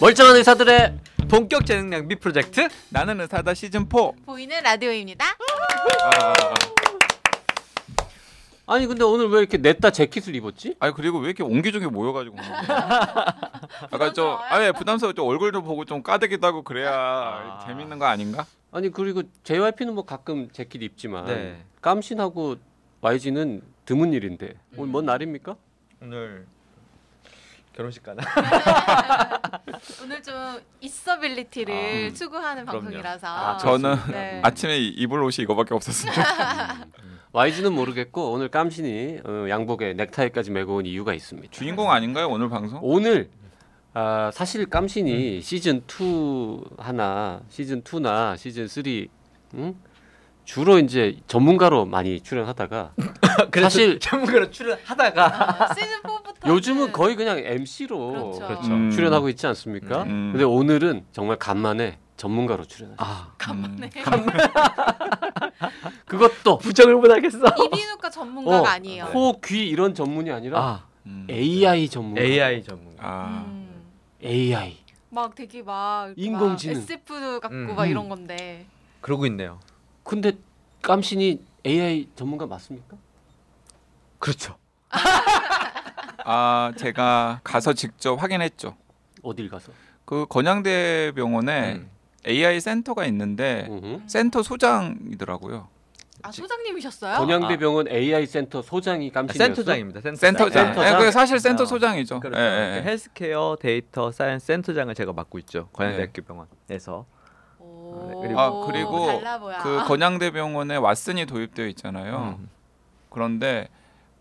멀쩡한 의사들의 본격 재능 낭비 프로젝트 나는 의사다 시즌 4. 보이는 라디오입니다. 아, 아니 근데 오늘 왜 이렇게 냈다 재킷을 입었지? 아니 그리고 왜 이렇게 옹기종기 모여가지고 약간 좀 아니 부담스러워 좀 얼굴도 보고 좀 까대기도 하고 그래야 아. 재밌는 거 아닌가? 아니 그리고 JYP는 뭐 가끔 재킷 입지만 네. 깜신하고 YG는 드문 일인데 오늘 뭔 날입니까? 오늘 결혼식 가나? 오늘 좀 있어빌리티를 아, 추구하는 그럼요. 방송이라서 아, 저는 네. 아침에 입을 옷이 이거밖에 없었어요. YG는 모르겠고 오늘 깜신이 어, 양복에 넥타이까지 메고 온 이유가 있습니다. 주인공 아닌가요 오늘 방송? 오늘 아, 사실 깜신이 시즌 2 하나 시즌 2나 시즌 3 응? 주로 이제 전문가로 많이 출연하다가 사실 전문가로 출연하다가 아, 시즌 4부터 요즘은 거의 그냥 MC로 그렇죠. 그렇죠. 음. 출연하고 있지 않습니까? 음. 근데 오늘은 정말 간만에 전문가로 출연하죠. 아 간만에 그것도 부정을 못하겠어. 이비인후과 전문가가 어, 아니에요. 코, 귀 이런 전문이 아니라 아 음. AI 전문가. AI 전문가. 아 음, AI. 막 되게 막 인공지능. 막 SF 같고 음. 막 이런 건데 그러고 있네요. 근데 깜신이 AI 전문가 맞습니까? 그렇죠. 아 제가 가서 직접 확인했죠. 어딜 가서? 그 건양대 병원에 음. AI 센터가 있는데 으흠. 센터 소장이더라고요. 아 소장님이셨어요? 건양대 병원 AI 센터 소장이 아, 깜신이었어. 센터장입니다. 센터장. 센터장. 센터장? 예, 그게 사실 센터 어. 소장이죠. 그렇죠. 예, 예, 예. healthcare data science 센터장을 제가 맡고 있죠. 건양대학교 병원에서. 오, 그리고- 아, 그리고. 그 건양대병원에 왓슨이 도입되어 있잖아요. 음. 그런데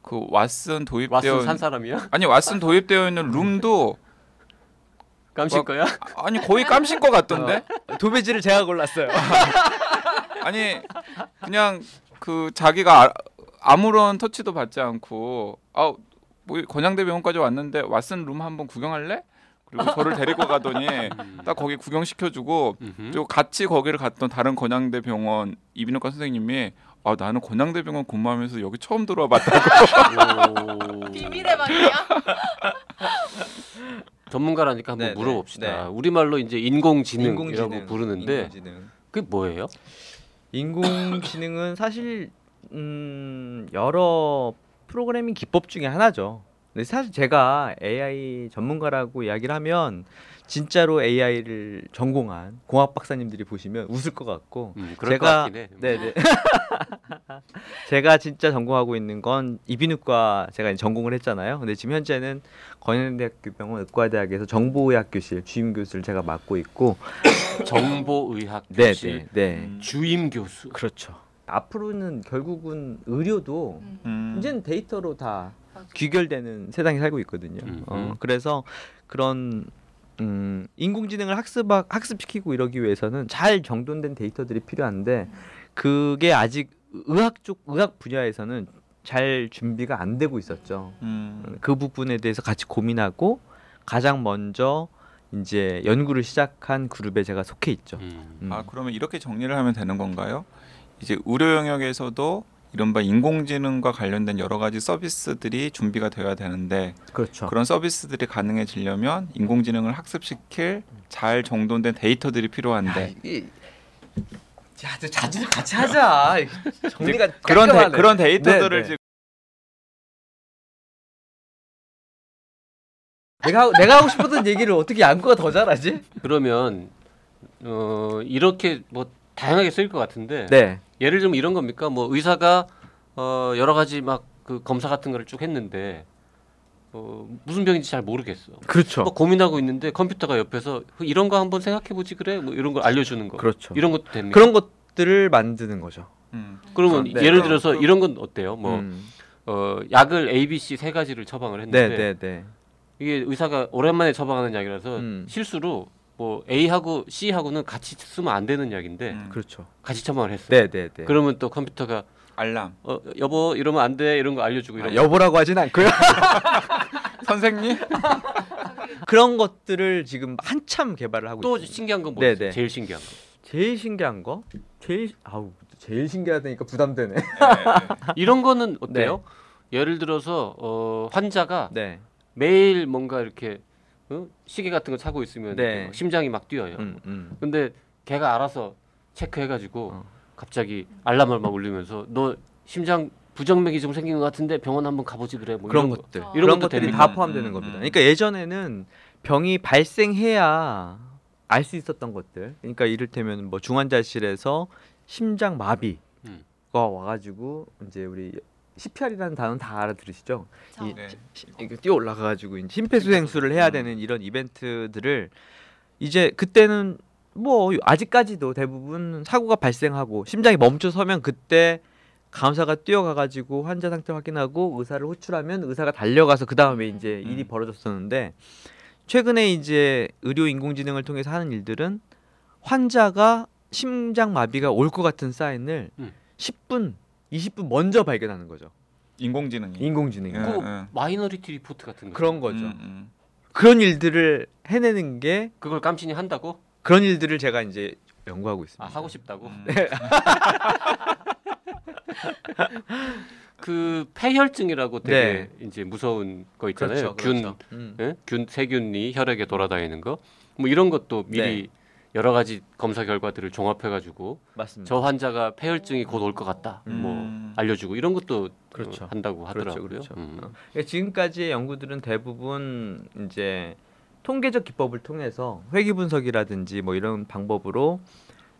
그 왓슨 도입되어 왓슨 산 있는 사람이야? 아니 왓슨 도입되어 있는 룸도 깜신 어, 거야? 아- 아니 거의 깜신 것 같던데. 도배지를 제가 골랐어요. 아니 그냥 그 자기가 아, 무런 터치도 받지 않고 아뭐 건양대병원까지 왔는데 왓슨 룸 한번 구경할래? 그리고 저를 데리고 가더니 딱 거기 구경시켜주고. 그리고 같이 거기를 갔던 다른 건양대 병원 이비인후과 선생님이 아 나는 건양대병원 근무하면서 여기 처음 들어와봤다고 오. 비밀의 방이야? 전문가라니까 한번 네, 네, 물어봅시다. 네. 우리말로 이제 인공지능이라고 인공지능, 부르는데 인공지능. 그게 뭐예요? 인공지능은 사실 음, 여러 프로그래밍 기법 중에 하나죠. 근데 사실 제가 AI 전문가라고 이야기를 하면 진짜로 AI를 전공한 공학 박사님들이 보시면 웃을 것 같고 음, 그럴 것 제가 같긴 해. 네네 제가 진짜 전공하고 있는 건 이비인후과 제가 전공을 했잖아요. 근데 지금 현재는 건양대학교 병원 의과대학에서 정보의학교실 주임 교수를 제가 맡고 있고 정보의학 네네 교실 네. 음. 주임 교수. 그렇죠. 앞으로는 결국은 의료도 음. 음. 이제는 데이터로 다. 귀결되는 세상에 살고 있거든요. 음, 어, 음. 그래서 그런 음, 인공지능을 학습 학습시키고 이러기 위해서는 잘 정돈된 데이터들이 필요한데 그게 아직 의학 쪽 의학 분야에서는 잘 준비가 안 되고 있었죠. 음. 그 부분에 대해서 같이 고민하고 가장 먼저 이제 연구를 시작한 그룹에 제가 속해 있죠. 음. 음. 아 그러면 이렇게 정리를 하면 되는 건가요? 이제 의료 영역에서도 이른바 인공지능과 관련된 여러 가지 서비스들이 준비가 되어야 되는데 그렇죠. 그런 서비스들이 가능해지려면 인공지능을 학습시킬 잘 정돈된 데이터들이 필요한데 야, 너 자주 좀 같이 하자. 정리가 그런 데. 그런 데이터들을 네, 네. 지금 내가 내가 하고 싶었던 얘기를 어떻게 양구가 더 잘하지? 그러면 어, 이렇게 뭐 다양하게 쓰일 것 같은데 네. 예를 들면 이런 겁니까? 뭐 의사가 어, 여러 가지 막 그 검사 같은 거를 쭉 했는데 어, 무슨 병인지 잘 모르겠어. 그렇죠. 막 고민하고 있는데 컴퓨터가 옆에서 이런 거 한번 생각해 보지 그래? 뭐 이런 걸 알려주는 거. 그렇죠. 이런 것도 됩니까? 그런 것들을 만드는 거죠. 음. 그러면 네. 예를 들어서 이런 건 어때요? 뭐 음. 어, 약을 A, B, C 세 가지를 처방을 네, 했는데 네, 네. 이게 의사가 오랜만에 처방하는 약이라서 음. 실수로 뭐 A하고 C하고는 같이 쓰면 안 되는 약인데 음. 그렇죠. 같이 처방을 했어요. 네, 네, 네. 그러면 또 컴퓨터가 알람 어, 여보 이러면 안 돼 이런 거 알려 주고 이런 아, 여보라고 하진 않고요. 선생님 그런 것들을 지금 한참 개발을 하고 또 있습니다. 신기한 건 네, 뭐예요? 네. 제일 신기한 거. 제일 신기한 거? 제일 아우 제일 신기하다니까 부담되네. 이런 거는 어때요? 예를 들어서 어, 환자가 네. 매일 뭔가 이렇게 어? 시계 같은 거 차고 있으면 네. 심장이 막 뛰어요. 음, 음. 근데 걔가 알아서 체크해가지고 어. 갑자기 알람을 막 울리면서 너 심장 부정맥이 좀 생긴 것 같은데 병원 한번 가보지 그래. 뭐 그런 이런 거. 것들 어. 이런 것들이 됩니까? 다 포함되는 음, 겁니다. 음. 그러니까 예전에는 병이 발생해야 알 수 있었던 것들. 그러니까 이를테면 뭐 중환자실에서 심장 마비가 음. 와가지고 이제 우리 CPR이라는 단어 다 알아들으시죠? 자, 이- 네. 시- 이거 뛰어 올라가가지고 심폐소생술을 해야 되는 이런 이벤트들을 이제 그때는 뭐 아직까지도 대부분 사고가 발생하고 심장이 멈춰 서면 그때 간호사가 뛰어가가지고 환자 상태 확인하고 의사를 호출하면 의사가 달려가서 그 다음에 이제 음. 일이 벌어졌었는데 최근에 이제 의료 인공지능을 통해서 하는 일들은 환자가 심장 마비가 올 것 같은 사인을 음. 10분, 20분 먼저 발견하는 거죠. 인공지능이. 인공지능이. 예, 그 예. 마이너리티 리포트 같은 거. 그런 거죠. 음, 음. 그런 일들을 해내는 게 그걸 깜신이 한다고? 그런 일들을 제가 이제 연구하고 있습니다. 아 하고 싶다고? 음. 그 패혈증이라고 되게 이제 무서운 거 있잖아요. 균, 그렇죠. 음. 예? 균 세균이 혈액에 돌아다니는 거. 뭐 이런 것도 미리 네. 여러 가지 검사 결과들을 종합해 가지고. 저 환자가 패혈증이 곧 올 것 같다. 음. 뭐 알려주고 이런 것도 그렇죠. 어, 한다고 그렇죠, 하더라고요. 그렇죠. 음. 어. 그러니까 지금까지의 연구들은 대부분 이제 통계적 기법을 통해서 회귀 분석이라든지 뭐 이런 방법으로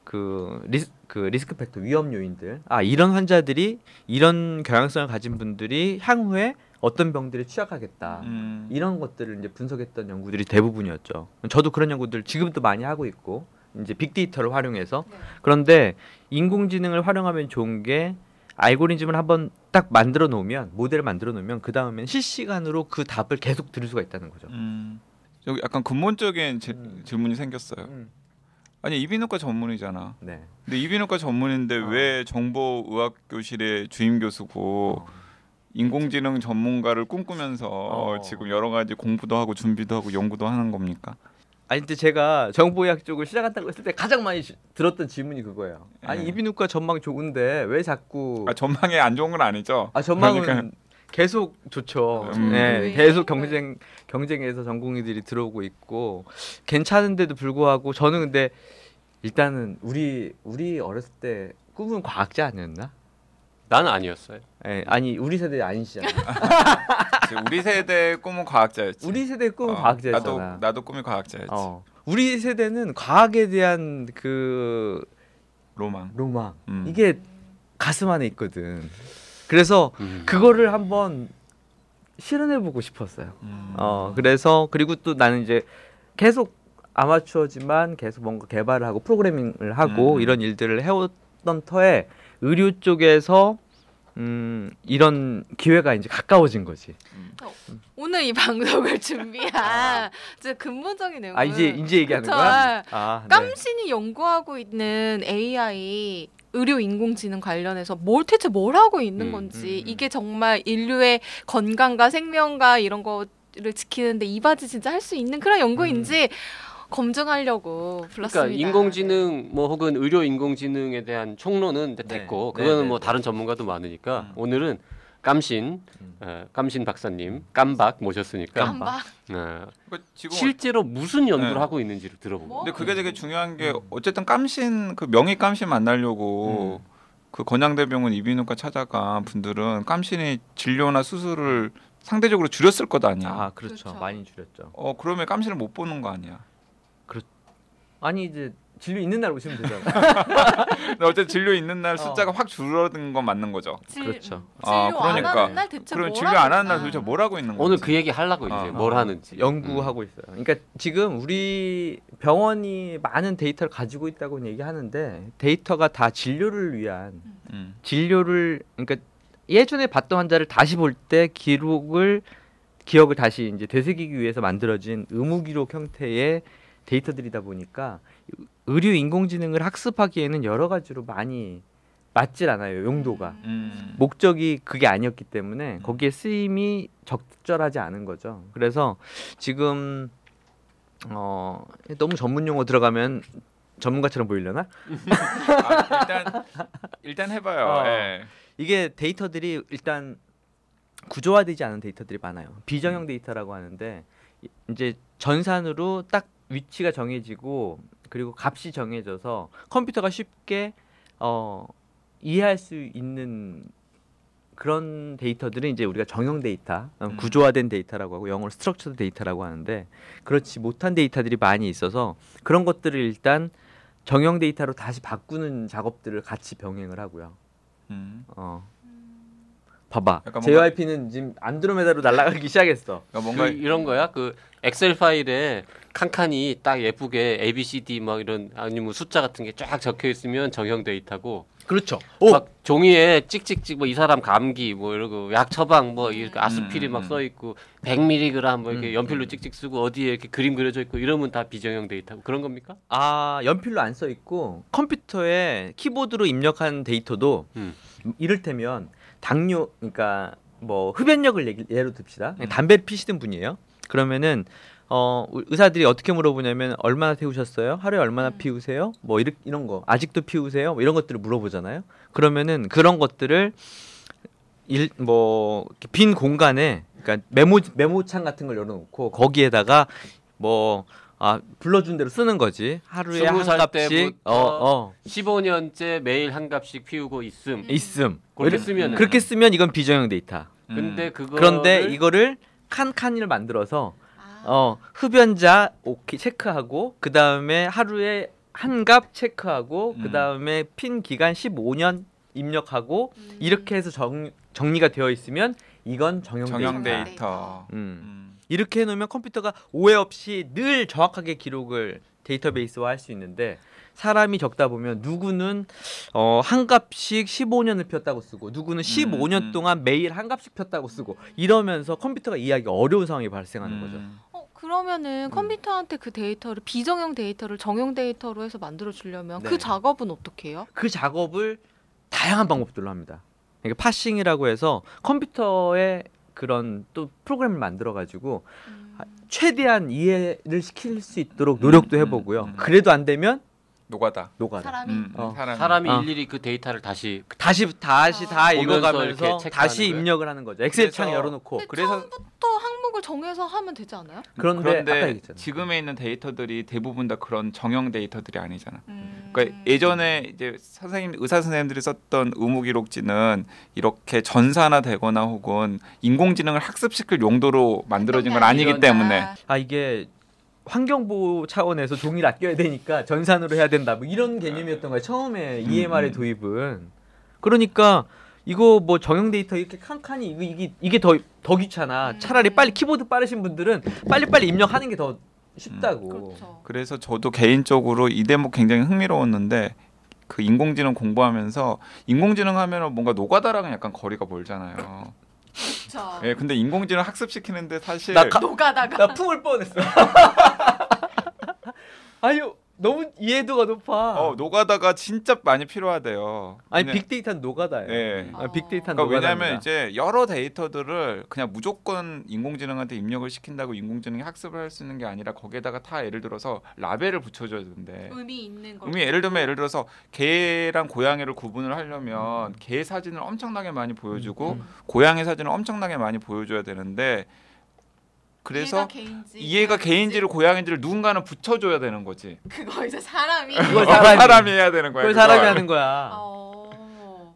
그, ris, 그 risk factor 위험 요인들 아 이런 환자들이 이런 경향성을 가진 분들이 향후에 어떤 병들에 취약하겠다 음. 이런 것들을 이제 분석했던 연구들이 대부분이었죠. 저도 그런 연구들 지금도 많이 하고 있고 이제 빅데이터를 활용해서 네. 그런데 인공지능을 활용하면 좋은 게 알고리즘을 한번 딱 만들어 놓으면 모델을 만들어 놓으면 그 다음엔 실시간으로 그 답을 계속 들을 수가 있다는 거죠. 음. 여기 약간 근본적인 지- 음. 질문이 생겼어요. 아니 이비인후과 전문이잖아. 네. 근데 이비인후과 전문인데 어. 왜 정보의학 교실의 주임 교수고 인공지능 전문가를 꿈꾸면서 어. 지금 여러 가지 공부도 하고 준비도 하고 연구도 하는 겁니까? 아니 근데 제가 정보의학 쪽을 시작한다고 했을 때 가장 많이 지- 들었던 질문이 그거예요. 아니 예. 이비인후과 전망 좋은데 왜 자꾸 아 전망이 안 좋은 건 아니죠. 아 전망은 그러니까- 계속 좋죠. 음. 네, 왜? 계속 경쟁 경쟁에서 전공의들이 들어오고 있고 괜찮은데도 불구하고 저는 근데 일단은 우리 우리 어렸을 때 꿈은 과학자 아니었나? 나는 아니었어요. 예, 아니 우리 세대 아니시잖아. 우리 세대 꿈은 과학자였지. 우리 세대 꿈은 어, 과학자였잖아. 나도 나도 꿈이 과학자였지. 어. 우리 세대는 과학에 대한 그 로망. 로망 음. 이게 가슴 안에 있거든. 그래서 음. 그거를 한번 실현해 보고 싶었어요. 음. 어 그래서 그리고 또 나는 이제 계속 아마추어지만 계속 뭔가 개발을 하고 프로그래밍을 하고 음. 이런 일들을 해왔던 터에 의료 쪽에서 음 이런 기회가 이제 가까워진 거지. 오늘 이 방송을 준비한 진짜 근본적인 내용은 아 이제 이제 얘기하는 그쵸. 거야? 아 네. 깜신이 연구하고 있는 AI 의료 인공지능 관련해서 뭘 대체 뭘 하고 있는 음, 건지 음, 음. 이게 정말 인류의 건강과 생명과 이런 거를 지키는데 이바지 진짜 할 수 있는 그런 연구인지 검증하려고 불렀습니다. 그러니까 인공지능 뭐 혹은 의료 인공지능에 대한 총론은 이제 네. 됐고 네, 그거는 네, 뭐 네. 다른 전문가도 많으니까 음. 오늘은 깜신 음. 어, 깜신 박사님 깜박 모셨으니까 깜박. 어, 그 지금 실제로 무슨 연구를 네. 하고 있는지를 들어보고 뭐? 근데 그게 되게 중요한 게 어쨌든 깜신 그 명의 깜신 만나려고 그 건양대병원 이비인후과 찾아간 분들은 깜신이 진료나 수술을 상대적으로 줄였을 것 아니야. 아 그렇죠. 그렇죠. 많이 줄였죠. 어 그러면 깜신을 못 보는 거 아니야. 아니 이제 진료 있는 날 오시면 되잖아. 근데 어쨌든 진료 있는 날 어. 숫자가 확 줄어든 건 맞는 거죠. 질- 그렇죠. 음, 아, 진료 안 그러니까. 하는 날 대체 그럼 뭘 진료 안 하는 날 도대체? 뭘 하고 있는 거지? 오늘 그 얘기 하려고 이제 어. 뭘 하는지 연구하고 있어요. 그러니까 지금 우리 병원이 많은 데이터를 가지고 있다고 얘기하는데 데이터가 다 진료를 위한 음. 진료를 그러니까 예전에 봤던 환자를 다시 볼 때 기록을 기억을 다시 이제 되새기기 위해서 만들어진 의무 기록 형태의 데이터들이다 보니까 의료 인공지능을 학습하기에는 여러 가지로 많이 맞질 않아요 용도가 음. 목적이 그게 아니었기 때문에 거기에 쓰임이 적절하지 않은 거죠. 그래서 지금 어 너무 전문 용어 들어가면 전문가처럼 보이려나? 아, 일단 일단 해봐요. 어. 예. 이게 데이터들이 일단 구조화되지 않은 데이터들이 많아요. 비정형 데이터라고 하는데 이제 전산으로 딱 위치가 정해지고 그리고 값이 정해져서 컴퓨터가 쉽게 어, 이해할 수 있는 그런 데이터들은 이제 우리가 정형 데이터, 어, 음. 구조화된 데이터라고 하고 영어로 structured data라고 하는데 그렇지 못한 데이터들이 많이 있어서 그런 것들을 일단 정형 데이터로 다시 바꾸는 작업들을 같이 병행을 하고요. 음. 어. 봐봐. JYP는 지금 안드로메다로 날아가기 시작했어. 그러니까 뭔가 그 이런 거야. 그 엑셀 파일에 칸칸이 딱 예쁘게 A, B, C, D 막 이런 아니면 숫자 같은 게 쫙 적혀 있으면 정형 데이터고 그렇죠. 막 종이에 찍찍찍 뭐 이 사람 감기 뭐 이러고 약 처방 뭐 이렇게 아스피린 음, 막 음. 써 있고 100mg 뭐 이렇게 음, 연필로 음. 찍찍 쓰고 어디에 이렇게 그림 그려져 있고 이러면 다 비정형 데이터고 그런 겁니까? 아 연필로 안 써 있고 컴퓨터에 키보드로 입력한 데이터도 음. 이를테면 당뇨 그러니까 뭐 흡연력을 얘기, 예로 듭시다. 음. 담배를 피시는 분이에요. 그러면은 어 의사들이 어떻게 물어보냐면 얼마나 태우셨어요? 하루에 얼마나 음. 피우세요? 뭐 이런 이런 거 아직도 피우세요? 뭐 이런 것들을 물어보잖아요. 그러면은 그런 것들을 일 뭐 빈 공간에 그러니까 메모 메모창 같은 걸 열어놓고 거기에다가 뭐 아 불러준 대로 쓰는 거지 하루에 한살 값씩 때부터 어어 15년째 매일 한 값씩 피우고 있음. 있음 그렇게 이렇게- 쓰면은 그렇게 쓰면 이건 비정형 데이터. 음. 근데 그거 그런데 이거를 칸칸이를 만들어서 아. 어 흡연자 오케이 체크하고 그 다음에 하루에 한 값 체크하고 음. 그 다음에 핀 기간 15년 입력하고 음. 이렇게 해서 정, 정리가 되어 있으면 이건 정형, 정형 데이터. 데이터. 음. 음. 이렇게 해놓으면 컴퓨터가 오해 없이 늘 정확하게 기록을 데이터베이스화 할 수 있는데 사람이 적다 보면 누구는 어, 한 갑씩 15년을 폈다고 쓰고 누구는 15년 음. 동안 매일 한 갑씩 폈다고 쓰고 이러면서 컴퓨터가 이해하기 어려운 상황이 발생하는 거죠. 음. 어, 그러면은 컴퓨터한테 그 데이터를 비정형 데이터를 정형 데이터로 해서 만들어 주려면 네. 그 작업은 어떻게 해요? 그 작업을 다양한 방법들로 합니다. 그러니까 parsing이라고 해서 컴퓨터에 그런 또 프로그램을 만들어 가지고 음. 최대한 이해를 시킬 수 있도록 노력도 음, 해보고요. 음, 음. 그래도 안 되면 노가다. 노가다. 사람이 음, 어. 사람이. 사람이 어. 일일이 그 데이터를 다시 다시 다시 다 아. 보면서 읽어가면서 다시 거예요? 입력을 하는 거죠. 엑셀 창 그래서- 열어놓고 그래서- 처음부터 항목을 정해서 하면 되지 않아요? 그런데, 그런데 얘기했잖아요. 지금에 있는 데이터들이 대부분 다 그런 정형 데이터들이 아니잖아. 음. 그러니까 예전에 이제 선생님 의사 선생님들이 썼던 의무 기록지는 이렇게 전산화 되거나 혹은 인공지능을 학습시킬 용도로 만들어진 건 아니기 때문에 아 이게 환경보호 차원에서 종이를 아껴야 되니까 전산으로 해야 된다. 뭐 이런 개념이었던 거예요. 처음에 음, EMR의 음. 도입은. 그러니까 이거 뭐 정형 데이터 이렇게 칸칸이 이거 이게 이게 더 더 귀찮아. 음. 차라리 빨리 키보드 빠르신 분들은 빨리 빨리 입력하는 게 더 쉽다고. 그렇죠. 그래서 저도 개인적으로 이 대목 굉장히 흥미로웠는데 그 인공지능 공부하면서 인공지능 하면은 뭔가 노가다랑은 약간 거리가 멀잖아요. 예, 근데 인공지능 학습시키는데 사실 나 가- 노가다가 나 품을 뻔했어. 아유 너무 이해도가 높아. 어, 노가다가 진짜 많이 필요하대요. 아니 그냥- 빅데이터는 노가다예요. 예. 아, 빅데이터는 그러니까. 왜냐하면 이제 여러 데이터들을 그냥 무조건 인공지능한테 입력을 시킨다고 인공지능이 학습을 할 수 있는 게 아니라 거기에다가 다 예를 들어서 라벨을 붙여줘야 되는데 의미 있는 걸. 의미 예를 들면 예를 들어서 개랑 고양이를 구분을 하려면 개 사진을 엄청나게 많이 보여주고 음. 고양이 사진을 엄청나게 많이 보여줘야 되는데 그래서 이해가 개인지, 이해가 개인지 를 고양인지를 누군가는 붙여줘야 되는 거지. 그거 이제 사람이. 그걸 사람이, 사람이- 해야 되는 거야. 그걸. 사람이 하는 거야. 어.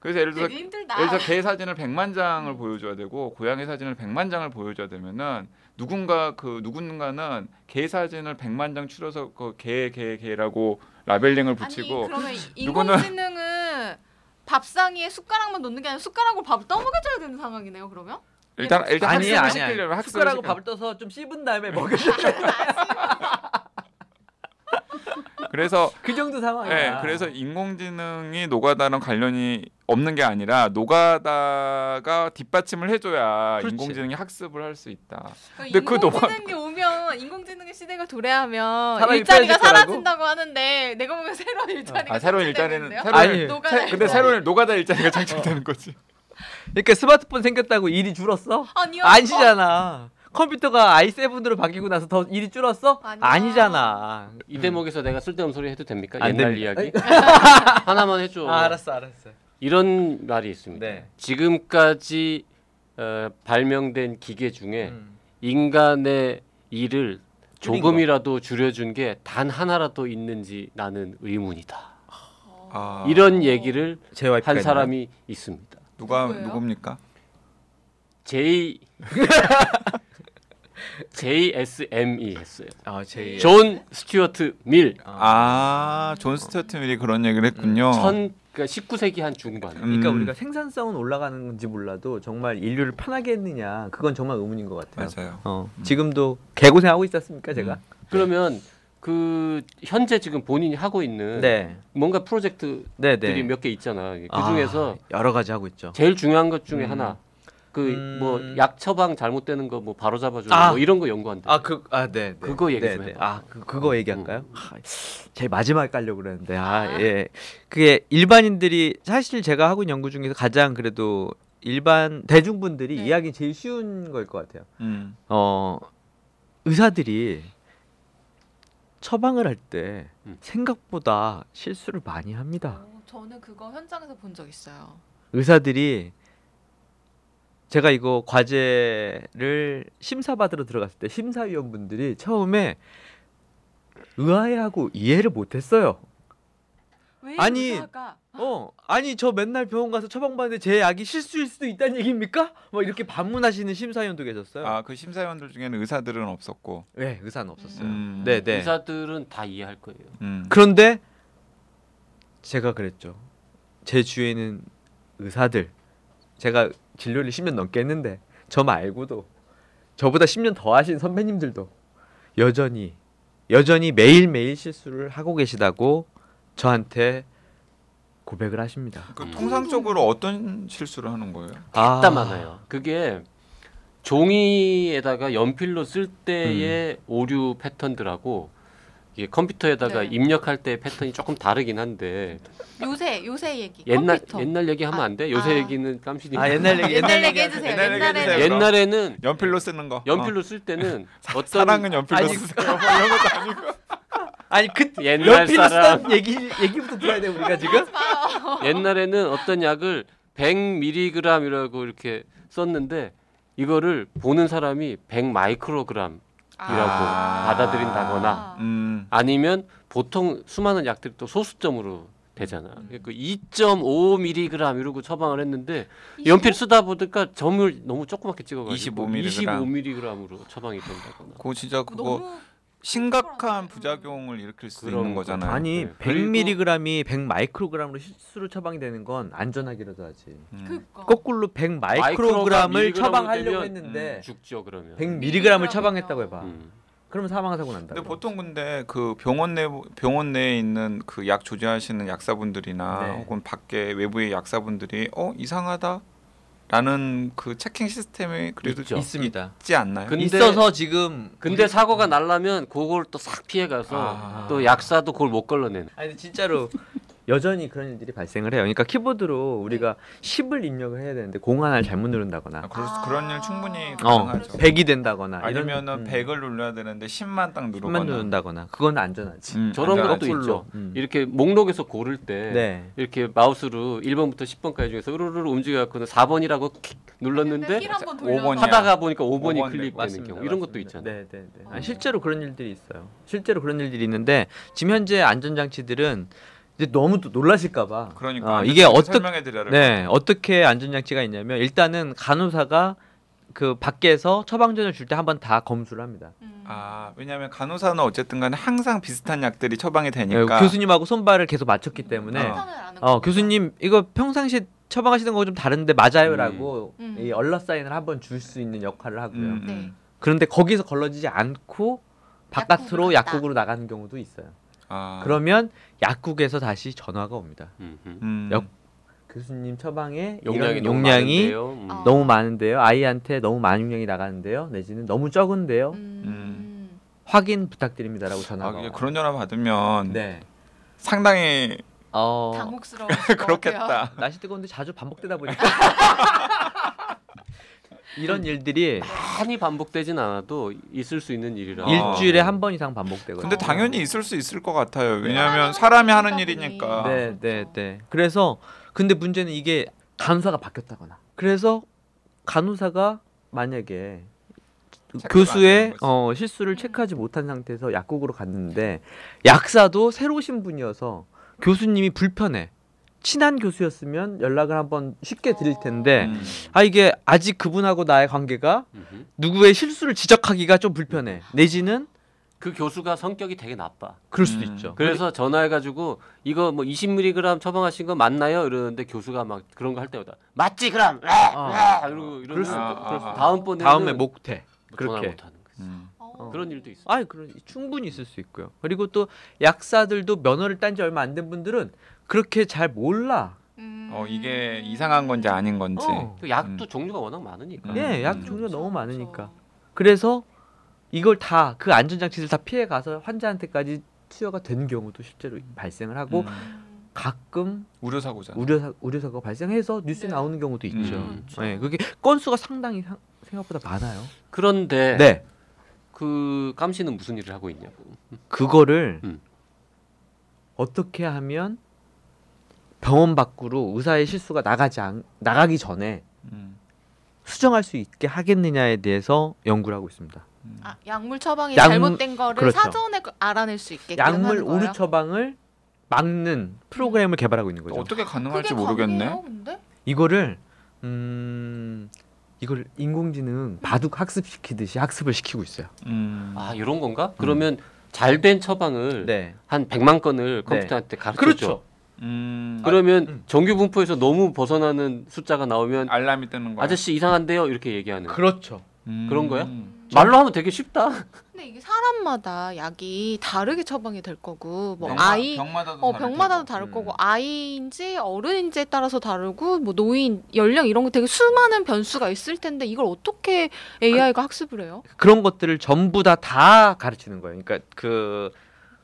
그래서 예를 힘들다. 예를 들어서 개 사진을 100만 장을 보여줘야 되고 고양이 사진을 100만 장을 보여줘야 되면은 누군가 그 누군가는 개 사진을 100만 장 추려서 그 개 개 개라고 라벨링을 붙이고 아니 인공지능은 밥상위에 숟가락만 놓는 게 아니라 숟가락으로 밥을 떠먹여줘야 되는 상황이네요. 그러면? 일단 일단 아니 학습을 아니 시키려면 아니. 학습을 숟가락으로 시켜. 밥을 떠서 좀 씹은 다음에 먹여. 그래서 그 정도 예, 상황이야. 그래서 인공지능이 노가다랑 관련이 없는 게 아니라 노가다가 뒷받침을 해줘야 그렇지. 인공지능이 학습을 할 수 있다. 그러니까 근데 그 노가- 인공지능이 오면 인공지능의 시대가 도래하면 일자리가? 사라진다고 하는데 내가 보면 새로운 일자리가 아 새로운? 일자리는 새로운 아니, 일- 노가다 새- 근데 일자리. 새로운 노가다 일자리가 창출되는 거지. 그러니까 스마트폰 생겼다고 일이 줄었어? 아니요. 아니잖아. 컴퓨터가 i7으로 바뀌고 나서 더 일이 줄었어? 아니야. 아니잖아. 이 대목에서 내가 쓸데없는 소리 해도 됩니까? 안 옛날 됩니다. 이야기 하나만 해줘. 아, 알았어, 알았어. 이런 말이 있습니다. 네. 지금까지 어, 발명된 기계 중에 음. 인간의 일을 조금이라도 줄여준 게 단 하나라도 있는지 나는 의문이다. 아, 이런 얘기를 JYP 한 사람이 있습니다. 누가 누구예요? 누굽니까? J JSM이 했어요. 아, 제존 스튜어트 밀. 아, 존 스튜어트 밀이 그런 얘기를 했군요. 천 그러니까 19세기 한 중반. 그러니까 음. 우리가 생산성은 올라가는 건지 몰라도 정말 인류를 편하게 했느냐 그건 정말 의문인 것 같아요. 맞아요. 어, 지금도 개고생 하고 있었습니까 제가? 그러면 그 현재 지금 본인이 하고 있는 네, 뭔가 프로젝트들이 네, 네. 몇개 있잖아. 그 아, 중에서 여러 가지 하고 있죠. 제일 중요한 것 중에 음. 하나 그 음. 뭐약 처방 잘못되는 거 뭐 바로 잡아주는 아. 뭐 이런 거 연구한대. 아, 그, 아, 네, 네. 그거 얘기 네, 좀 네. 해봐. 아, 그, 그거 얘기할까요? 음. 아, 제일 마지막에 깔려고 그랬는데, 아, 아. 예. 그게 일반인들이 사실 제가 하고 있는 연구 중에서 가장 그래도 일반 대중분들이 네. 이해하기 제일 쉬운 걸 것 같아요. 음. 어, 의사들이 처방을 할때 음. 생각보다 실수를 많이 합니다. 어, 저는 그거 현장에서 본 적 있어요. 의사들이 제가 이거 과제를 심사받으러 들어갔을 때 심사위원분들이 처음에 의아해하고 이해를 못했어요. 왜 아니, 의사가 어, 아니 저 맨날 병원 가서 처방받는데 제 약이 실수일 수도 있다는 얘기입니까? 뭐 이렇게 반문하시는 심사위원도 계셨어요. 아, 그 심사위원들 중에는 의사들은 없었고. 네, 의사는 없었어요. 음. 네, 네. 의사들은 다 이해할 거예요. 음. 그런데 제가 그랬죠. 제 주위에는 의사들 제가 진료를 10년 넘게 했는데 저 말고도 저보다 10년 더 하신 선배님들도 여전히 여전히 매일매일 실수를 하고 계시다고 저한테 고백을 하십니다. 그 음. 통상적으로 어떤 실수를 하는 거예요? 아, 딱 많아요. 그게 종이에다가 연필로 쓸 때의 오류 패턴들하고 이게 컴퓨터에다가 네. 입력할 때 패턴이 조금 다르긴 한데 요새 요새 얘기 옛날 컴퓨터. 옛날 얘기 하면 아, 안 돼. 요새 아. 얘기는 깜신이. 아 옛날 얘기 옛날 얘기 얘기 해주세요. 옛날 얘기 옛날에는 해주세요. 옛날에는 연필로 쓰는 거. 연필로 쓸 때는 어. 어떤 사랑은 연필로 아니, 쓰세요. 뭐 이런 것도 아니고. 아니 그 옛날 연필로 사람 쓰던 얘기 얘기부터 들어야 돼 우리가 지금. 옛날에는 어떤 약을 100mg이라고 이렇게 썼는데 이거를 보는 사람이 100 마이크로그램 이라고 아. 받아들인다거나 음. 아니면 보통 수많은 약들이 또 소수점으로 되잖아. 음. 그 2.5mg 이러고 처방을 했는데 연필 쓰다 보니까 점을 너무 조그맣게 찍어가지고 25mg. 25mg으로 처방이 된다거나. 그거 진짜 그거 너무 심각한 부작용을 일으킬 수 있는 거죠. 거잖아요. 아니 네. 100mg이 100 마이크로그램으로 실수로 처방이 되는 건 안전하기라도 하지. 음. 그니까 거꾸로 100 마이크로그램을 마이크로그램 처방하려고 되면, 했는데 죽죠 그러면. 100mg을 처방했다고 해봐. 음. 그러면 사망 사고 난다. 근데 보통 근데 그 병원 내 병원 내에 있는 그 약 조제하시는 약사분들이나 네. 혹은 밖에 외부의 약사분들이 어 이상하다 라는 그 체킹 시스템이 그래도 있죠. 있습니다. 있지 않나요? 근데- 있어서 지금 근데 사고가 날라면 그걸 또 싹 피해가서 아. 또 약사도 그걸 못 걸러내는. 아니 진짜로 여전히 그런 일들이 발생을 해요. 그러니까 키보드로 우리가 10을 입력을 해야 되는데 공 하나를 잘못 누른다거나 아, 수- 아. 그런 일 충분히 어, 가능하죠. 100이 된다거나 아니면은 이런, 100을 눌러야 되는데 10만 딱 누르거나. 10만 누른다거나 그건 안전하지. 음, 저런 안전하지. 것도 있죠. 음. 이렇게 목록에서 고를 때 네. 이렇게 마우스로 1번부터 10번까지 중에서 으르르 움직여갖고는 4번이라고 킥 눌렀는데 힐한번 오 번이야. 돌려 하다가 보니까 5번이 오번 클릭되는 맞습니다. 경우 이런 것도 맞습니다. 있잖아요. 네, 네, 네. 어. 아니, 실제로 그런 일들이 있어요. 실제로 그런 일들이 있는데 지금 현재 안전 장치들은 이제 너무 또 놀라실까봐. 그러니까 어, 이게 어떻게 설명해 드려야 될네 어떻게 안전 장치가 있냐면 일단은 간호사가 그 밖에서 처방전을 줄 때 한 번 다 검수를 합니다. 음. 아 왜냐하면 간호사는 어쨌든 간에 항상 비슷한 약들이 처방이 네, 되니까 교수님하고 손발을 계속 맞췄기 때문에 어. 어. 교수님 이거 평상시에 처방하시는 거 좀 다른데 맞아요라고 음. 이 얼러 사인을 한 번 줄 수 있는 역할을 하고요. 음, 음. 네. 그런데 거기서 걸러지지 않고 바깥으로 약국으로. 약국으로 나가는 경우도 있어요. 아. 그러면 약국에서 다시 전화가 옵니다. 음, 음. 음. 역- 교수님 처방에 용량이 이런 너무 용량이 많은데요. 음. 어. 너무 많은데요. 아이한테 너무 많은 용량이 나가는데요. 내지는 너무 적은데요. 음. 확인 부탁드립니다라고 아, 전화가 와요. 그런 전화 받으면 네. 상당히 어 당혹스러워. 그렇겠다. 날씨 뜨거운데 자주 반복되다 보니까 이런 일들이 많이 반복되진 않아도 있을 수 있는 일이라. 일주일에 한 번 이상 반복되거든요. 근데 어. 당연히 있을 수 있을 것 같아요. 네. 왜냐하면 사람이 하는 일이니까. 네, 네, 네. 그래서 근데 문제는 이게 간호사가 바뀌었다거나. 그래서 간호사가 만약에 교수의. 어, 실수를 체크하지 못한 상태에서 약국으로 갔는데 약사도 새로 오신 분이어서 교수님이 불편해. 친한 교수였으면 연락을 한번 쉽게 드릴 텐데 음. 아 이게 아직 그분하고 나의 관계가 음흠. 누구의 실수를 지적하기가 좀 불편해. 내지는 그 교수가 성격이 되게 나빠. 그럴 수도 음. 있죠. 그래서 전화해가지고 이거 뭐 20mg 처방하신 거 맞나요? 이러는데 교수가 막 그런 거 할 때마다 맞지 그럼. 아. 아, 이러고 이러고 그럴 수 아, 있고 아, 그럴 수 아. 다음번에 다음에 못해. 전화 그렇게. 못 하는 거지. 음. 어. 그런 일도 있어. 아이 그런 충분히 있을 수 있고요. 그리고 또 약사들도 면허를 딴 지 얼마 안 된 분들은 그렇게 잘 몰라. 음. 어 이게 이상한 건지 아닌 건지. 어. 그 약도 종류가 워낙 많으니까. 음. 예, 약 음. 종류가 너무 그렇죠, 많으니까. 그렇죠. 그래서 이걸 다 그 안전장치를 다 피해 가서 환자한테까지 투여가 된 경우도 실제로 발생을 하고 음. 음. 가끔 우려 사고잖아. 우려 우려 사고가 발생해서 뉴스에 네. 나오는 경우도 있죠. 음. 네, 그게 건수가 상당히 상- 생각보다 많아요. 그런데 네, 그 깜씨는 무슨 일을 하고 있냐고. 그거를 음. 어떻게 하면 병원 밖으로 의사의 실수가 나가지 않, 나가기 전에 음. 수정할 수 있게 하겠느냐에 대해서 연구를 하고 있습니다. 음. 아, 약물 처방이 약- 잘못된 거를 그렇죠. 사전에 그- 알아낼 수 있게끔 약물? 오류 처방을 막는 프로그램을 개발하고 있는 거죠. 어떻게 가능할지 모르겠네. 가능해요? 이거를 음 이걸 인공지능 바둑 학습시키듯이 학습을 시키고 있어요. 음. 아 이런 건가? 그러면 잘된 처방을 네. 한 100만 건을 컴퓨터한테 가르쳐 줘. 그렇죠. 음. 그러면 음. 정규 분포에서 너무 벗어나는 숫자가 나오면 알람이 뜨는 거야. 아저씨 이상한데요 이렇게 얘기하는. 그렇죠. 음. 그런 거야? 말로 하면 되게 쉽다. 근데 이게 사람마다 약이 다르게 처방이 될 거고 뭐 병마- 아이 병마다도 어 다를 병마다도. 다를 음. 거고 아이인지 어른인지에 따라서 다르고 뭐 노인 연령 이런 거 되게 수많은 변수가 있을 텐데 이걸 어떻게 AI가 학습을 해요? 그런 것들을 전부 다다 가르치는 거예요. 그러니까 그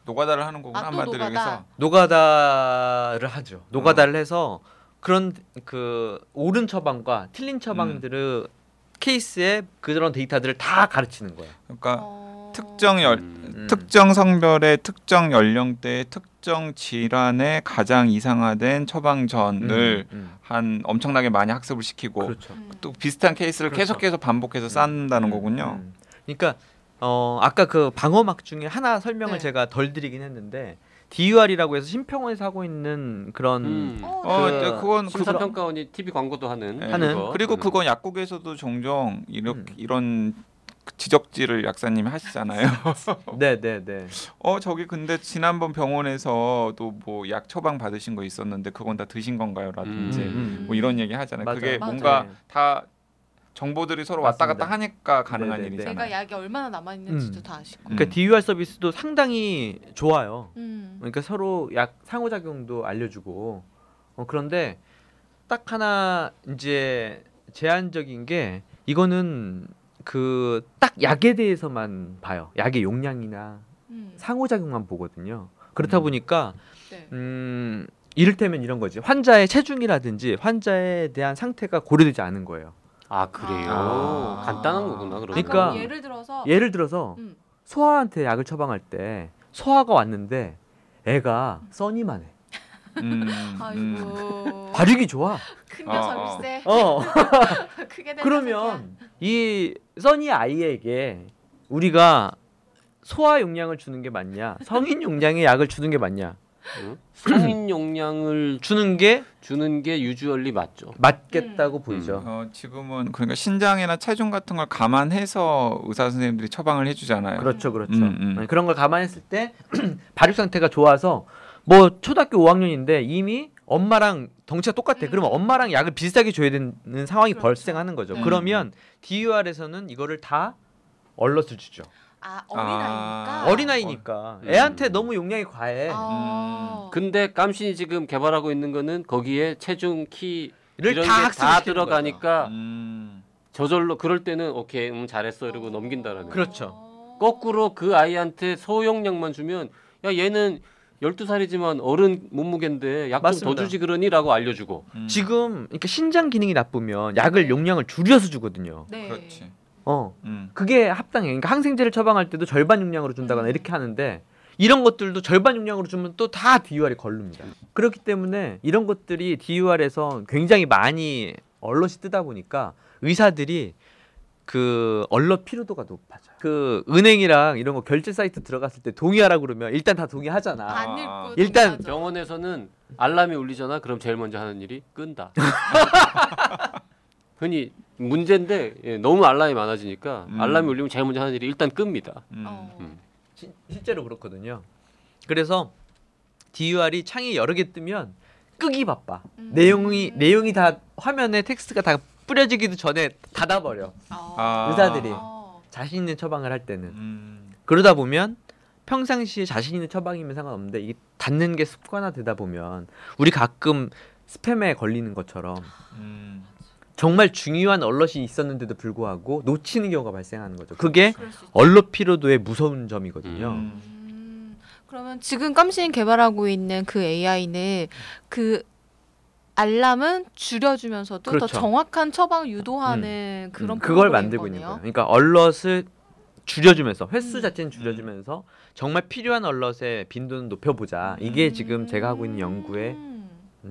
노가다를 하는 거구나 아, 또 한마디로 노가다. 얘기해서. 노가다 를 하죠. 노가다를 해서 그런 그 옳은 처방과 틀린 처방들을 케이스에 그런 데이터들을 다 가르치는 거예요. 그러니까 어... 특정 열 음. 음. 특정 성별의 특정 연령대의 특정 질환에 가장 이상화된 처방전을 음, 음. 한 엄청나게 많이 학습을 시키고 그렇죠. 음. 또 비슷한 케이스를 그렇죠. 계속해서 반복해서 쌓는다는 음, 거군요. 음. 그러니까 어 아까 그 방어막 중에 하나 설명을 네. 제가 덜 드리긴 했는데 DUR이라고 해서 심평원에서 하고 있는 그런 음. 어, 어, 그 네, 그건 심사평가원이 TV 광고도 하는 네. 하는. 그거. 그리고 음. 그건 약국에서도 종종 이렇게 음. 이런 지적질을 약사님이 하시잖아요. 네 네 네 어 저기 근데 지난번 병원에서도 뭐 약 처방 받으신 거 있었는데 그건 다 드신 건가요?라든지 음. 뭐 이런 얘기 하잖아요. 맞아요. 그게. 뭔가 네. 다 정보들이 서로 왔다 갔다 맞습니다. 하니까 가능한 네네네. 일이잖아요. 제가 약이 얼마나 남아 있는지도 음. 다 아시고. 그러니까 음. DUR 서비스도 상당히 좋아요. 음. 그러니까 서로 약 상호작용도 알려주고 어, 그런데 딱 하나 이제 제한적인 게 이거는 그 딱 약에 대해서만 봐요. 약의 용량이나 음. 상호작용만 보거든요. 그렇다 음. 보니까 네. 음 이를테면 이런 거지. 환자의 체중이라든지 환자에 대한 상태가 고려되지 않은 거예요. 아 그래요. 아. 간단한 거구나. 그러면. 그러니까 뭐 예를 들어서 예를 들어서 음. 소아한테 약을 처방할 때 소아가 왔는데 애가 써니만 해. 음, 음. 아이고 발육이 좋아. 큰 어, 녀석일세 어. 크게 된 그러면 이 써니 아이에게 우리가 소아 용량을 주는 게 맞냐? 성인 용량의 약을 주는 게 맞냐? 응? 성인 용량을 주는 게 주는 게 유주얼리 맞죠. 맞겠다고 보이죠. 어, 지금은 그러니까 신장이나 체중 같은 걸 감안해서 의사 선생님들이 처방을 해주잖아요. 그렇죠, 그렇죠. 음, 음. 네, 그런 걸 감안했을 때 발육 상태가 좋아서 뭐 초등학교 5학년인데 이미 엄마랑 덩치가 똑같아. 음. 그러면 엄마랑 약을 비슷하게 줘야 되는 상황이 그렇죠. 발생하는 거죠. 음. 그러면 DUR에서는 이거를 다 얼럿을 주죠. 아 어린아이니까 아. 어린아이니까 음. 애한테 너무 용량이 과해. 아. 근데 깜신이 지금 개발하고 있는 거는 거기에 체중 키를 이런 다게다 들어가니까 음. 저절로 그럴 때는 오케이 음 잘했어 이러고 넘긴다라는 거. 그렇죠. 어. 거꾸로 그 아이한테 소용량만 주면 야 얘는 12살이지만 어른 몸무게인데 약 좀 더. 주지 그러니라고 알려주고 음. 지금 그러니까 신장 기능이 나쁘면 약을 용량을 줄여서 주거든요. 네. 그렇지. 어. 음. 그게 합당해. 그러니까 항생제를 처방할 때도 절반 용량으로 준다거나 음. 이렇게 하는데 이런 것들도 절반 용량으로 주면 또 다 DUR이 걸릅니다. 그렇기 때문에 이런 것들이 DUR에서 굉장히 많이 얼럿이 뜨다 보니까 의사들이 그 언론 피로도가 높아져요. 그 은행이랑 이런 거 결제 사이트 들어갔을 때 동의하라 그러면 일단 다 동의하잖아. 안 아. 읽고 일단 동의하죠. 병원에서는 알람이 울리잖아. 그럼 제일 먼저 하는 일이 끈다. 흔히 문제인데 예, 너무 알람이 많아지니까 음. 알람이 울리면 제일 먼저 하는 일이 일단 끕니다. 음. 어. 음. 시- 실제로 그렇거든요. 그래서 DUR이 창이 여러 개 뜨면 끄기 바빠. 음. 내용이 내용이 다 화면에 텍스트가 다 뿌려지기도 전에 닫아버려. 어. 아. 의사들이. 어. 자신 있는 처방을 할 때는 음. 그러다 보면 평상시에 자신 있는 처방이면 상관없는데 이게 닫는 게 습관화되다 보면 우리 가끔 스팸에 걸리는 것처럼 음. 정말 중요한 얼럿이 있었는데도 불구하고 놓치는 경우가 발생하는 거죠. 그게 수 있죠. 언론 피로도의 무서운 점이거든요. 음. 음, 그러면 지금 깜신 개발하고 있는 그 AI는 그 알람은 줄여주면서도 그렇죠. 더 정확한 처방을 유도하는 그런 음, 그걸 만들고 있는 거네요. 거예요. 그러니까 얼럿을 줄여주면서 횟수 음. 자체는 줄여주면서 정말 필요한 얼럿의 빈도는 높여보자. 이게 지금 제가 하고 있는 연구의 음.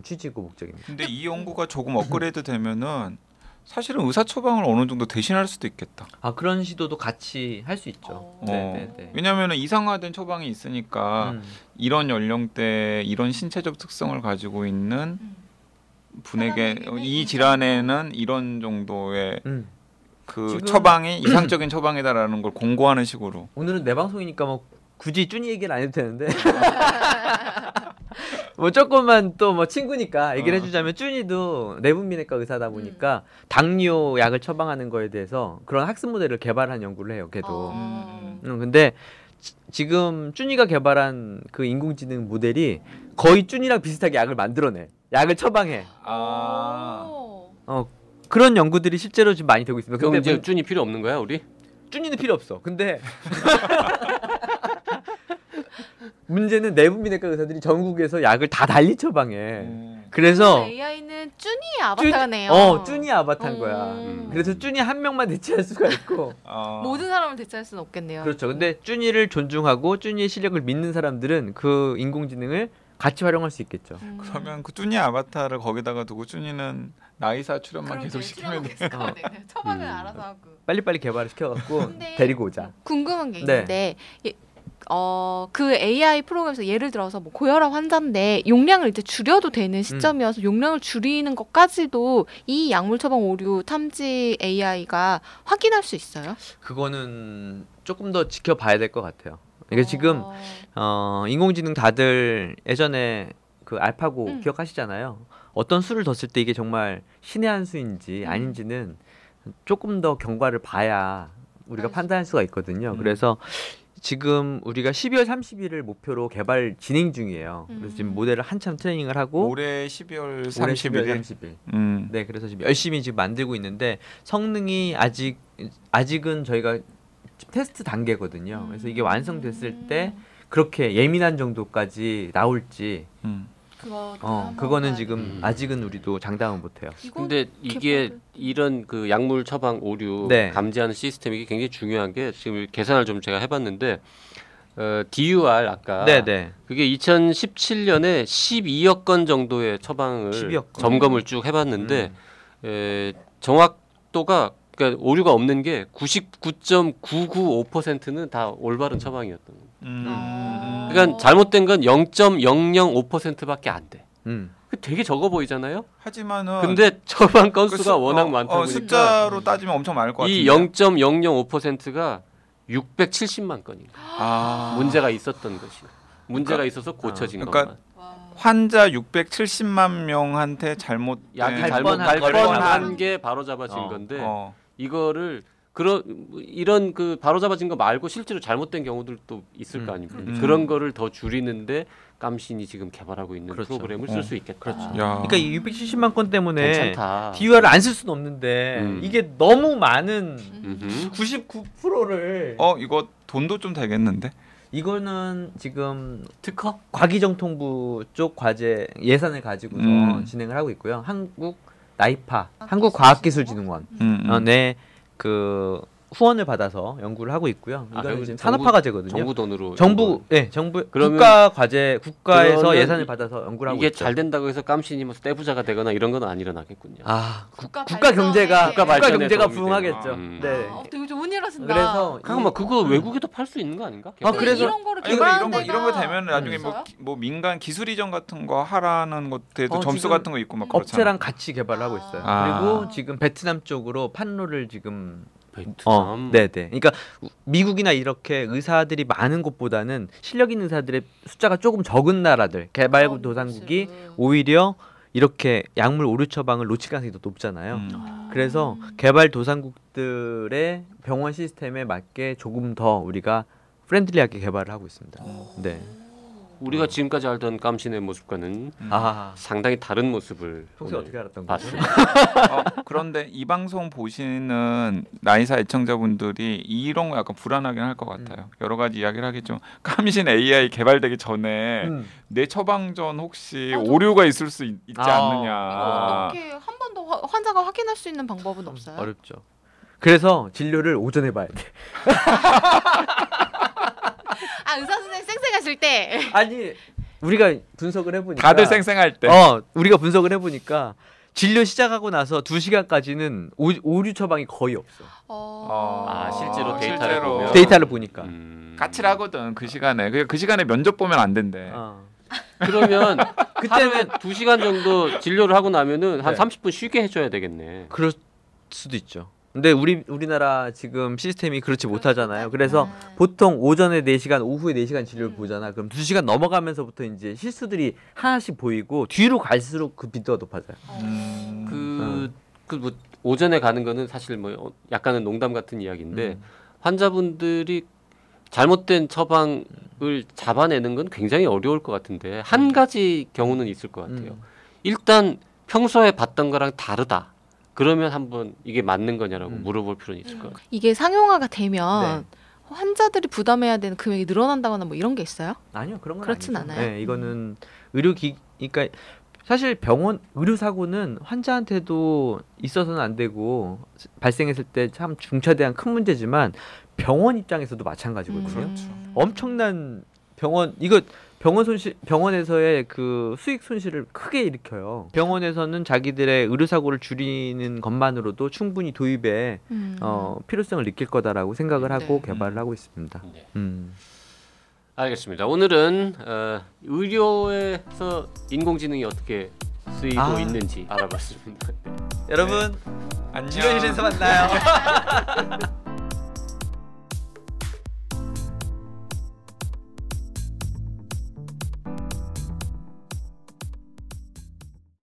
취지고 목적입니다. 근데 이 연구가 조금 업그레이드 되면은 사실은 의사 처방을 어느 정도 대신할 수도 있겠다. 아 그런 시도도 같이 할 수 있죠. 어. 네, 네, 네. 왜냐하면 이상화된 처방이 있으니까 음. 이런 연령대 이런 신체적 특성을 가지고 있는 음. 분에게 이이 질환에는 이런 정도의 음. 그 처방이 이상적인 처방이다라는 걸 공고하는 식으로 오늘은 내 방송이니까 뭐 굳이 쭈니 얘기를 안 해도 되는데 뭐 조금만 또 뭐 친구니까 얘기를 어. 해주자면 쭈니도 내분비내과 의사다 보니까 당뇨 약을 처방하는 거에 대해서 그런 학습 모델을 개발한 연구를 해요. 걔도. 어. 음, 근데 지- 지금 쭈니가 개발한 그 인공지능 모델이 거의 쭈니랑 비슷하게 약을 만들어내. 약을 처방해. 아 오. 어 그런 연구들이 실제로 지금 많이 되고 있습니다. 그럼 근데 이제 문- 쭌이 필요 없는 거야 우리? 쭈니는 필요 없어. 근데 문제는 내분비내과 의사들이 전국에서 약을 다 달리 처방해. 음. 그래서 AI는 쭈니 아바타네요. 어 쭈니 아바타인 음. 거야. 음. 그래서 쭈니 한 명만 대체할 수가 있고. 아. 모든 사람을 대체할 수는 없겠네요. 그렇죠. 근데 쭈니를 존중하고 쭈니의 실력을 믿는 사람들은 그 인공지능을 같이 활용할 수 있겠죠. 음. 그러면 그 쭈니 아바타를 거기다가 두고 쭈니는 나이사 출연만 계속 시키면 돼. 실험을 계속 하면 되겠네요. 처방을 음. 알아서 하고. 빨리빨리 개발을 시켜갖고 데리고 오자. 궁금한 게 네. 있는데 예, 어, 그 AI 프로그램에서 예를 들어서 뭐 고혈압 환자인데 용량을 이제 줄여도 되는 시점이어서 용량을 줄이는 것까지도 이 약물 처방 오류 탐지 AI가 확인할 수 있어요? 그거는 조금 더 지켜봐야 될 것 같아요. 이게 지금 어, 어, 인공지능 다들 예전에 그 알파고 음. 기억하시잖아요. 어떤 수를 뒀을 때 이게 정말 신의 한 수인지 음. 아닌지는 조금 더 경과를 봐야 우리가 판단할 수가 있거든요. 음. 그래서 지금 우리가 12월 30일을 목표로 개발 진행 중이에요. 그래서 지금 음. 모델을 한참 트레이닝을 하고 올해 12월 올해 30일에 30일. 음. 네, 그래서 지금 열심히 지금 만들고 있는데 성능이 아직 아직은 저희가 테스트 단계거든요. 그래서 이게 완성됐을 때 그렇게 예민한 정도까지 나올지 음. 그거 어 그거는 지금 음. 아직은 우리도 장담은 못해요. 근데 이게 개발을- 이런 그 약물 처방 오류 네. 감지하는 시스템이 굉장히 중요한 게 지금 계산을 좀 제가 해봤는데 어, DUR 아까 네네. 그게 2017년에 12억 건 정도의 처방을 12억 건. 점검을 쭉 해봤는데 음. 에, 정확도가 그러니까 오류가 없는 게 99.995%는 다 올바른 처방이었던 거예요. 음. 어. 그러니까 잘못된 건 0.005%밖에 안 돼. 음. 그 되게 적어 보이잖아요. 하지만은 근데 처방 그 건수가 수- 워낙 어, 많다 어, 보니까 숫자로 따지면 엄청 많을 것 같은데. 이 0.005%가 670만 건인 거예요. 아. 문제가 있었던 것이 문제가 그러니까- 있어서 고쳐진 그러니까 것만. 와. 환자 670만 명한테 잘못 약이 갈 잘못 갈걸 뻔한 게 바로 잡아진 어, 건데 어. 이거를 그런 이런 그 바로 잡아진 거 말고 실제로 잘못된 경우들도 있을 음, 거 아닙니까? 음. 그런 거를 더 줄이는데 깜신이 지금 개발하고 있는 그렇죠. 프로그램을 어. 쓸수 있겠다. 그렇죠. 야. 그러니까 이 670만 건 때문에 괜찮다. DUR을 안쓸 수는 없는데 음. 이게 너무 많은 음흠. 99%를 어 이거 돈도 좀 되겠는데. 이거는 지금 특허? 과기정통부 쪽 과제 예산을 가지고서 음. 진행을 하고 있고요. 한국 나이파 한국과학기술진흥원 음, 음. 어, 네, 그 후원을 받아서 연구를 하고 있고요. 아, 이거는 지금 정부- 산업화 과제거든요. 정부 돈으로 정부 예 정부 그러면- 국가 과제 국가에서 예산을 이- 받아서 연구를 하고 이게 있죠. 잘 된다고 해서 깜신이 뭐 떼부자가 되거나 이런 건 안 일어나겠군요. 아 국- 국가 국가 경제가 국가 국가 발전에 경제가. 되는. 음. 네. 어, 되게 좋은 일 하신다. 그래서 잠깐만 그거 외국에도 팔 수 있는 거 아닌가? 아, 그래서- 이런 거를 아니, 이런 거 개발하는 이런 거 되면 나중에 뭐, 뭐 민간 기술 이전 같은 거 하라는 것들도 어, 점수 같은 거 있고 막 그렇잖아. 업체랑 같이 개발을 하고 있어요. 아. 그리고 지금 베트남 쪽으로 판로를 지금 베트남. 어, 네, 네. 그러니까 미국이나 이렇게 의사들이 많은 곳보다는 실력 있는 의사들의 숫자가 조금 적은 나라들, 개발도상국이 음. 오히려 이렇게 약물 오류 처방을 놓칠 가능성이 더 높잖아요. 음. 그래서 개발도상국들의 병원 시스템에 맞게 조금 더 우리가 friendly하게 개발을 하고 있습니다. 네. 우리가 지금까지 알던 깜신의 모습과는 음. 아, 상당히 다른 모습을 평소에 오늘 어떻게 알았던 거죠? 봤습니다. 어, 그런데 이 방송 보시는 나이사 애청자분들이 이런 거 약간 불안하긴 할 것 같아요. 여러 가지 이야기를 하겠죠. 깜신 AI 개발되기 전에 음. 내 처방전 혹시 맞아. 오류가 있을 수 있, 지 아. 않느냐. 어떻게 한 번 더 환자가 확인할 수 있는 방법은 없어요? 어렵죠. 그래서 진료를 오전에 봐야 돼. 아 의사 선생님 쌩쌩하실 때 아니 우리가 분석을 해보니까 다들 쌩쌩할 때. 어 우리가 분석을 해보니까 진료 시작하고 나서 2 시간까지는 오, 오류 처방이 거의 없어. 어... 아, 실제로 아, 데이터를 실제로. 보면 데이터를 보니까. 음. 까칠하거든 그 시간에. 그, 그 시간에 면접 보면 안 된대. 어. 그러면 그때는 2 시간 정도 진료를 하고 나면은 한 네. 30분 쉬게 해줘야 되겠네. 그럴 수도 있죠. 근데 우리 우리나라 지금 시스템이 그렇지 못하잖아요. 그래서 음. 보통 오전에 4시간, 오후에 4시간 진료를 보잖아. 그럼 2시간 넘어가면서부터 이제 실수들이 하나씩 보이고 뒤로 갈수록 그 빈도가 높아져요. 음. 그 그 뭐 오전에 가는 거는 사실 뭐 어, 약간은 농담 같은 이야기인데 음. 환자분들이 잘못된 처방을 잡아내는 건 굉장히 어려울 것 같은데 한 가지 경우는 있을 것 같아요. 음. 일단 평소에 봤던 거랑 다르다. 그러면 한번 이게 맞는 거냐라고 음. 물어볼 필요는 있을 것 같아요. 이게 상용화가 되면 네. 환자들이 부담해야 되는 금액이 늘어난다거나 뭐 이런 게 있어요? 아니요 그런 건 그렇진 아니죠. 않아요? 네, 이거는 의료기 그러니까 사실 병원 의료 사고는 환자한테도 있어서는 안 되고 발생했을 때 참 중차대한 큰 문제지만 병원 입장에서도 마찬가지거든요. 그렇죠. 음. 엄청난 병원 이거 병원 손실 병원에서의 그 수익 손실을 크게 일으켜요. 병원에서는 자기들의 의료 사고를 줄이는 것만으로도 충분히 도입에 음. 어, 필요성을 느낄 거다라고 생각을 하고 네. 개발을 음. 하고 있습니다. 네. 음. 알겠습니다. 오늘은 어, 의료에서 인공지능이 어떻게 쓰이고 아. 있는지 알아봤습니다. 여러분 안녕. 치료실에서 만나요.